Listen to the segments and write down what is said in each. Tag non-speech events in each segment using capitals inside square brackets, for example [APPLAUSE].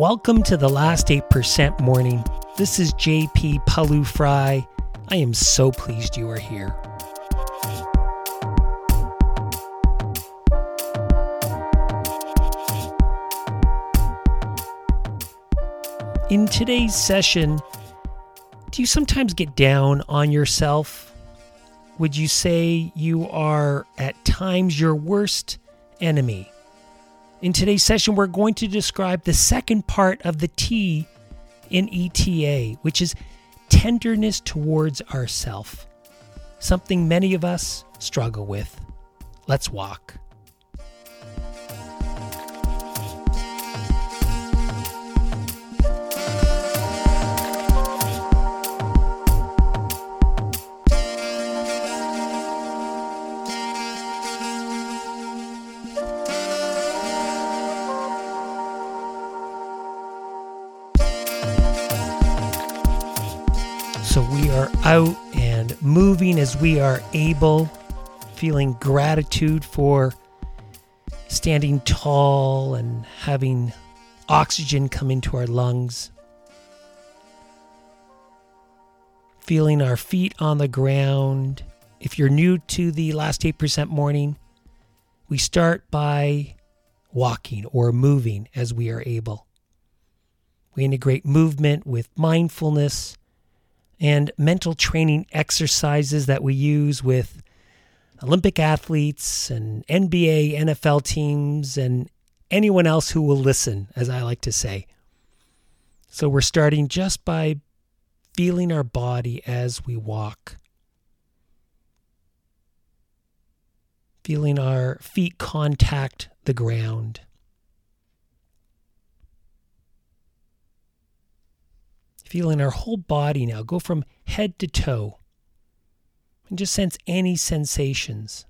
Welcome to the last 8% morning. This is JP Pawliw-Fry. I am so pleased you are here. In today's session, do you sometimes get down on yourself? Would you say you are at times your worst enemy? In today's session, we're going to describe the second part of the T in ETA, which is tenderness towards ourself, something many of us struggle with. Let's walk. So we are out and moving as we are able, feeling gratitude for standing tall and having oxygen come into our lungs. Feeling our feet on the ground. If you're new to the last 8% morning, we start by walking or moving as we are able. We integrate movement with mindfulness and mental training exercises that we use with Olympic athletes and NBA, NFL teams, and anyone else who will listen, as I like to say. So we're starting just by feeling our body as we walk, feeling our feet contact the ground. Feeling our whole body now go from head to toe and just sense any sensations.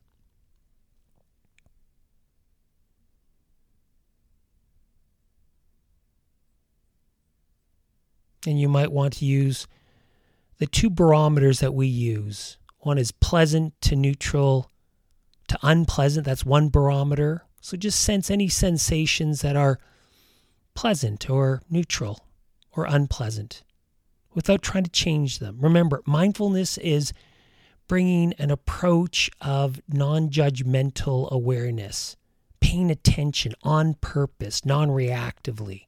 And you might want to use the two barometers that we use. One is pleasant to neutral to unpleasant. That's one barometer. So just sense any sensations that are pleasant or neutral or unpleasant without trying to change them. Remember, mindfulness is bringing an approach of non judgmental awareness, paying attention on purpose, non reactively.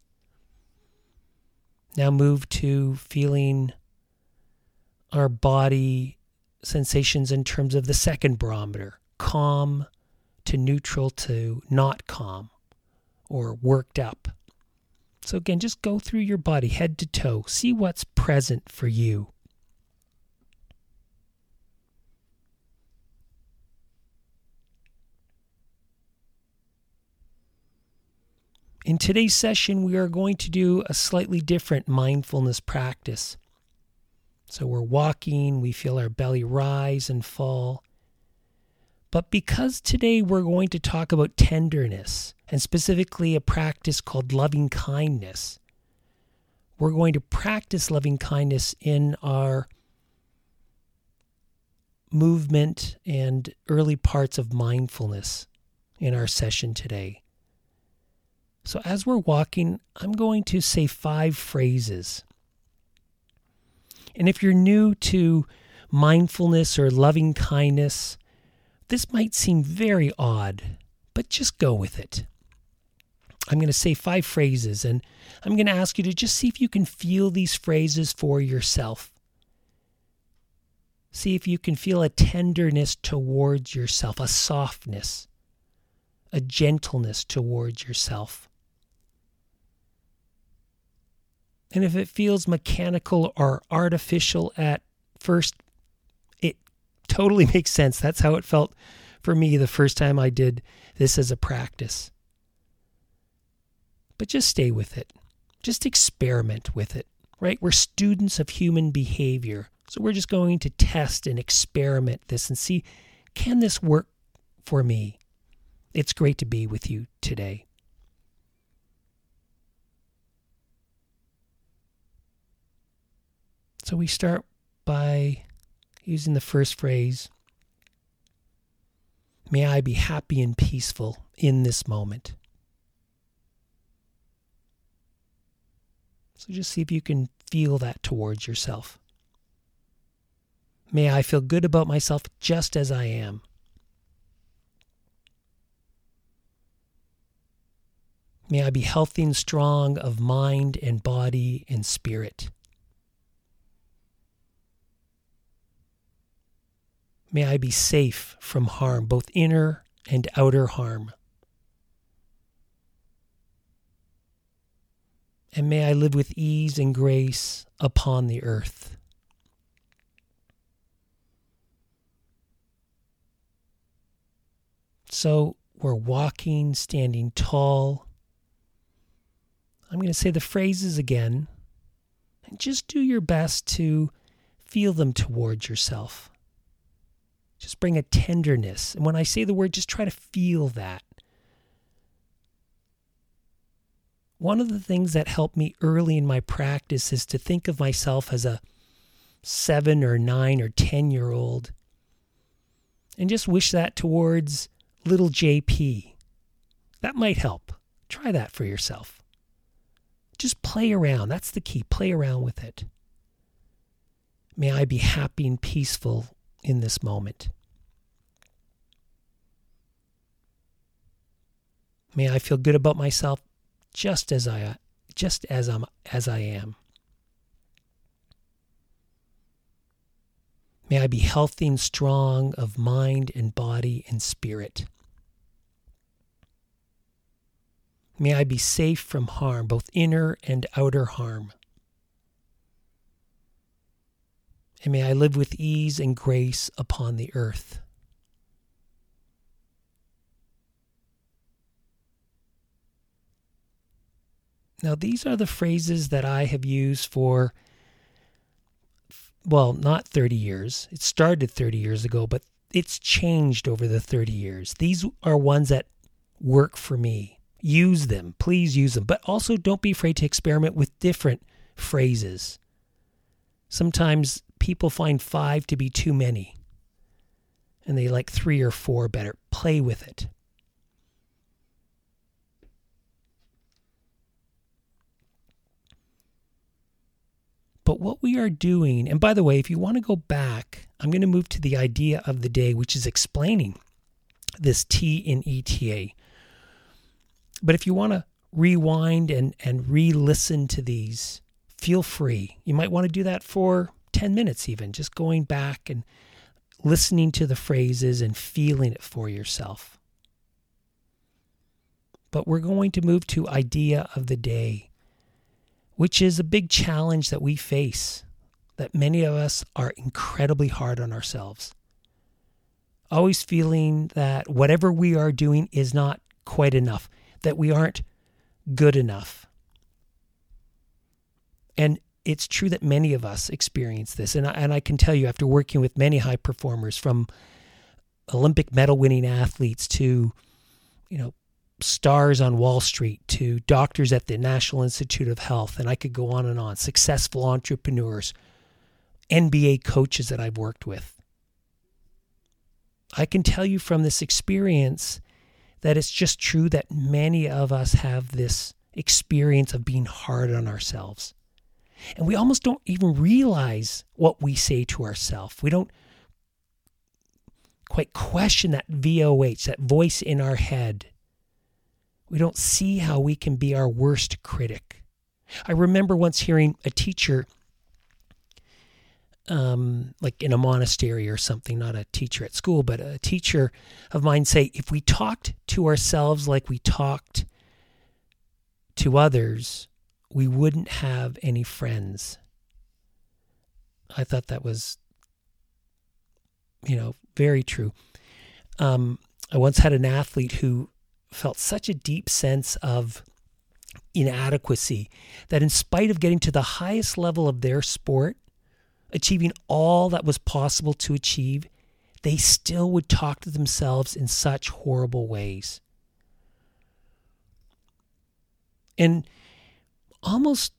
Now move to feeling our body sensations in terms of the second barometer calm to neutral to not calm or worked up. So, again, just go through your body, head to toe, see what's present for you. In today's session, we are going to do a slightly different mindfulness practice. So, we're walking, we feel our belly rise and fall. But because today we're going to talk about tenderness, and specifically a practice called loving kindness. We're going to practice loving kindness in our movement and early parts of mindfulness in our session today. So, as we're walking, I'm going to say five phrases. And if you're new to mindfulness or loving kindness, this might seem very odd, but just go with it. I'm going to say five phrases and I'm going to ask you to just see if you can feel these phrases for yourself. See if you can feel a tenderness towards yourself, a softness, a gentleness towards yourself. And if it feels mechanical or artificial at first, it totally [LAUGHS] makes sense. That's how it felt for me the first time I did this as a practice but just stay with it. Just experiment with it, right? We're students of human behavior. So we're just going to test and experiment this and see can this work for me? It's great to be with you today. So we start by using the first phrase May I be happy and peaceful in this moment. So just see if you can feel that towards yourself. May I feel good about myself just as I am. May I be healthy and strong of mind and body and spirit. May I be safe from harm, both inner and outer harm. And may I live with ease and grace upon the earth. So we're walking, standing tall. I'm going to say the phrases again, and just do your best to feel them towards yourself. Just bring a tenderness. And when I say the word, just try to feel that. One of the things that helped me early in my practice is to think of myself as a seven or nine or 10 year old and just wish that towards little JP. That might help. Try that for yourself. Just play around. That's the key. Play around with it. May I be happy and peaceful in this moment. May I feel good about myself just as I just as I'm as I am. May I be healthy and strong of mind and body and spirit. May I be safe from harm, both inner and outer harm. and may I live with ease and grace upon the earth. Now, these are the phrases that I have used for, well, not 30 years. It started 30 years ago, but it's changed over the 30 years. These are ones that work for me. Use them. Please use them. But also don't be afraid to experiment with different phrases. Sometimes people find five to be too many and they like three or four better. Play with it. But what we are doing, and by the way, if you want to go back, I'm going to move to the idea of the day, which is explaining this T in ETA. But if you want to rewind and, and re listen to these, feel free. You might want to do that for 10 minutes, even, just going back and listening to the phrases and feeling it for yourself. But we're going to move to idea of the day, which is a big challenge that we face, that many of us are incredibly hard on ourselves. Always feeling that whatever we are doing is not quite enough, that we aren't good enough. And it's true that many of us experience this. And I, and I can tell you, after working with many high performers, from Olympic medal winning athletes to, you know, stars on Wall Street to doctors at the National Institute of Health, and I could go on and on, successful entrepreneurs, NBA coaches that I've worked with. I can tell you from this experience that it's just true that many of us have this experience of being hard on ourselves. And we almost don't even realize what we say to ourselves. We don't quite question that VOH, that voice in our head. We don't see how we can be our worst critic. I remember once hearing a teacher, um, like in a monastery or something, not a teacher at school, but a teacher of mine say, if we talked to ourselves like we talked to others, we wouldn't have any friends. I thought that was, you know, very true. Um, I once had an athlete who felt such a deep sense of inadequacy that, in spite of getting to the highest level of their sport, achieving all that was possible to achieve, they still would talk to themselves in such horrible ways. And almost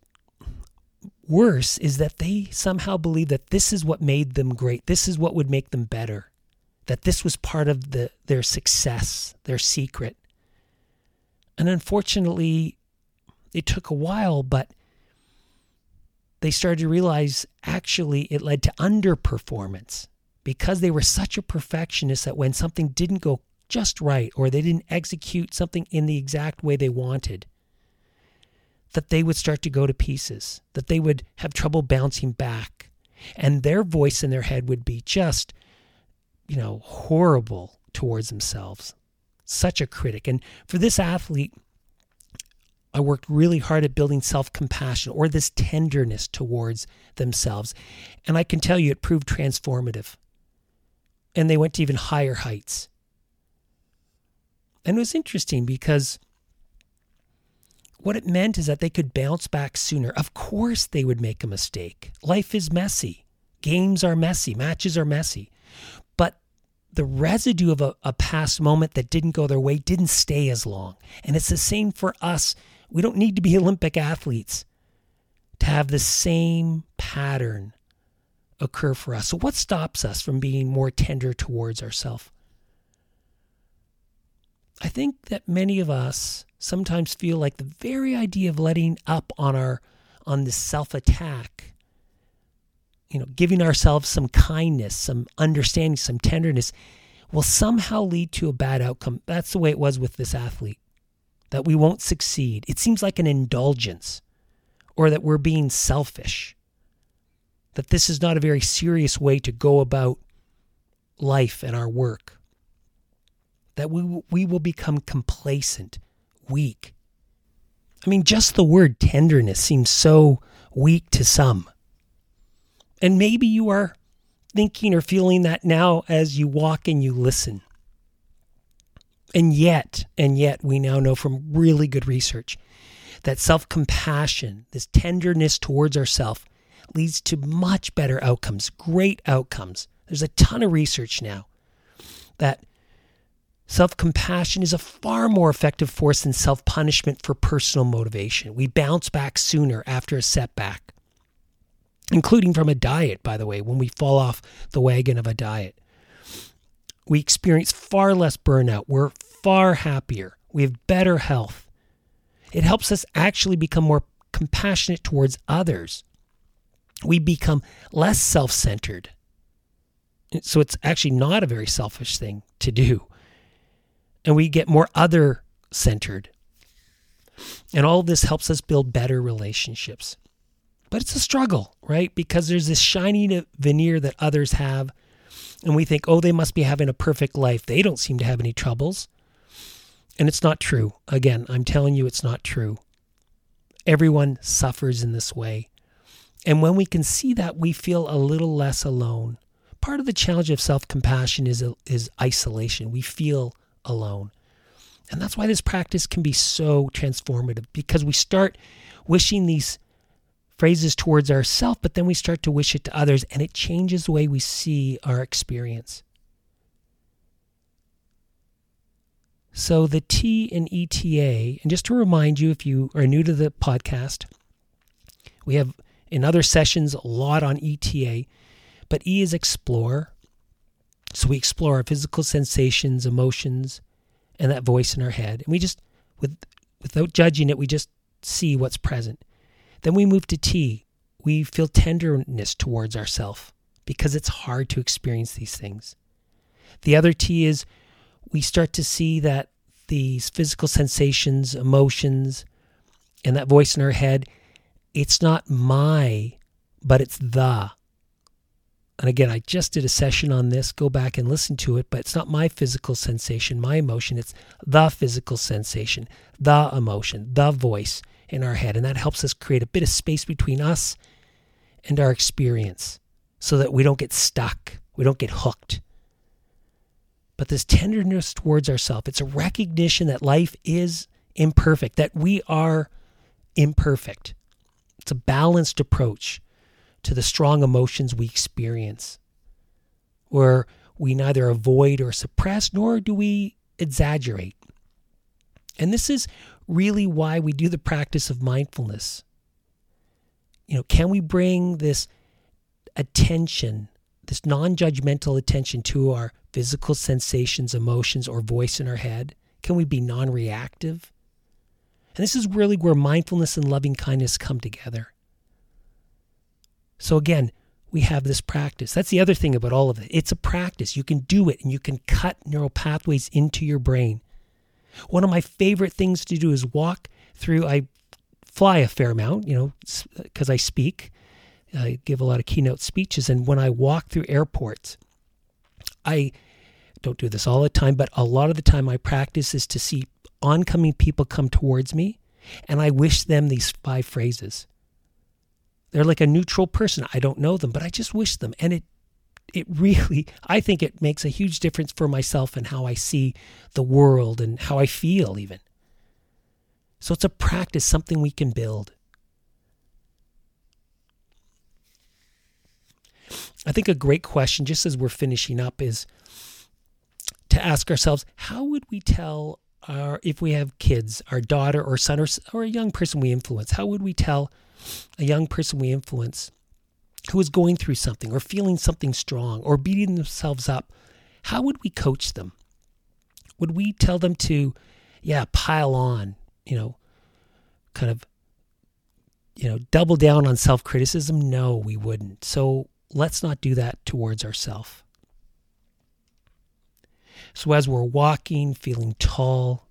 worse is that they somehow believe that this is what made them great. This is what would make them better. That this was part of the, their success, their secret. And unfortunately, it took a while, but they started to realize actually it led to underperformance because they were such a perfectionist that when something didn't go just right or they didn't execute something in the exact way they wanted, that they would start to go to pieces, that they would have trouble bouncing back. And their voice in their head would be just, you know, horrible towards themselves. Such a critic. And for this athlete, I worked really hard at building self compassion or this tenderness towards themselves. And I can tell you it proved transformative. And they went to even higher heights. And it was interesting because what it meant is that they could bounce back sooner. Of course, they would make a mistake. Life is messy. Games are messy. Matches are messy. The residue of a, a past moment that didn't go their way didn't stay as long. And it's the same for us we don't need to be [LAUGHS] Olympic athletes to have the same pattern occur for us. So, what stops us from being more tender towards ourselves? I think that many of us sometimes feel like the very idea of letting up on our on the self attack, you know, giving ourselves some kindness, some understanding, some tenderness, will somehow lead to a bad outcome. That's the way it was with this athlete that we won't succeed. It seems like an indulgence or that we're being selfish. That this is not a very serious way to go about life and our work. That we, we will become complacent, weak. I mean, just the word tenderness seems so weak to some. And maybe you are thinking or feeling that now as you walk and you listen. And yet, and yet, we now know from really good research that self compassion, this tenderness towards ourself, leads to much better outcomes, great outcomes. There's a ton of research now that self compassion is a far more effective force than self punishment for personal motivation. We bounce back sooner after a setback, including from a diet, by the way, when we fall off the wagon of a diet. We experience far less burnout. We're far happier. We have better health. It helps us actually become more compassionate towards others. We become less self centered. So it's actually not a very selfish thing to do. And we get more other centered. And all this helps us build better relationships. But it's a struggle, right? Because there's this shiny veneer that others have and we think, oh, they must be having a perfect life. They don't seem to have any troubles. And it's not true. Again, I'm telling you, it's not true. Everyone suffers in this way. And when we can see that, we feel a little less alone. Part of the challenge of self compassion is, is isolation. We feel alone. And that's why this practice can be so transformative because we start wishing these phrases towards ourselves, but then we start to wish it to others, and it changes the way we see our experience. So, the T in ETA, and just to remind you, if you are new to the podcast, we have in other sessions a lot on ETA, but E is explore. So, we explore our physical sensations, emotions, and that voice in our head. And we just, with, without judging it, we just see what's present. Then we move to T. We feel tenderness towards ourselves because it's hard to experience these things. The other T is we start to see that these physical sensations, emotions, and that voice in our head, it's not my, but it's the. And again, I just did a session on this. Go back and listen to it, but it's not my physical sensation, my emotion. It's the physical sensation, the emotion, the voice in our head. And that helps us create a bit of space between us and our experience so that we don't get stuck, we don't get hooked. But this tenderness towards ourselves, it's a recognition that life is imperfect, that we are imperfect. It's a balanced approach to the strong emotions we experience, where we neither avoid or suppress, nor do we exaggerate. And this is really why we do the practice of mindfulness. You know, can we bring this attention, this non judgmental attention to our physical sensations, emotions, or voice in our head? Can we be non reactive? And this is really where mindfulness and loving kindness come together. So again, we have this practice. That's the other thing about all of it. It's a practice. You can do it and you can cut neural pathways into your brain. One of my favorite things to do is walk through, I fly a fair amount, you know, because I speak. I give a lot of keynote speeches. And when I walk through airports, I don't do this all the time, but a lot of the time my practice is to see oncoming people come towards me and I wish them these five phrases. They're like a neutral person. I don't know them, but I just wish them. And it it really I think it makes a huge difference for myself and how I see the world and how I feel even. So it's a practice, something we can build. I think a great question, just as we're finishing up, is to ask ourselves how would we tell our, if we have kids, our daughter or son or, or a young person we influence, how would we tell a young person we influence who is going through something or feeling something strong or beating themselves up? How would we coach them? Would we tell them to, yeah, pile on, you know, kind of, you know, double down on self criticism? No, we wouldn't. So let's not do that towards ourselves. So as we're walking, feeling tall,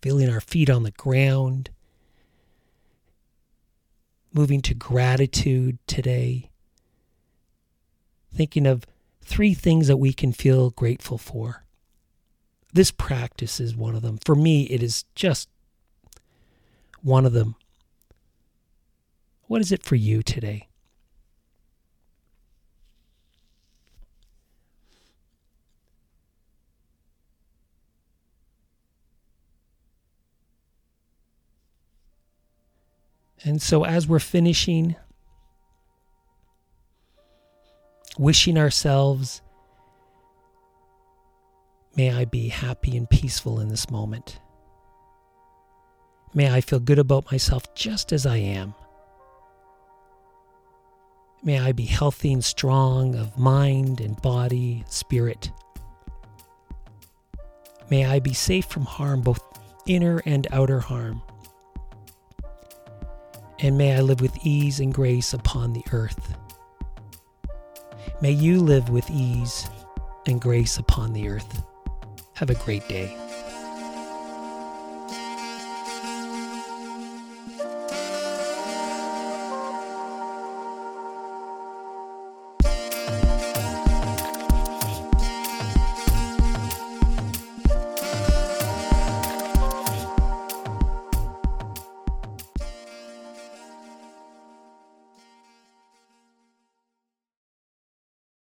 feeling our feet on the ground, moving to gratitude today, thinking of three things that we can feel grateful for. This practice is one of them. For me, it is just one of them. What is it for you today? And so, as we're finishing, wishing ourselves, may I be happy and peaceful in this moment. May I feel good about myself just as I am. May I be healthy and strong of mind and body, spirit. May I be safe from harm, both inner and outer harm and may I live with ease and grace upon the earth. May you live with ease and grace upon the earth. Have a great day.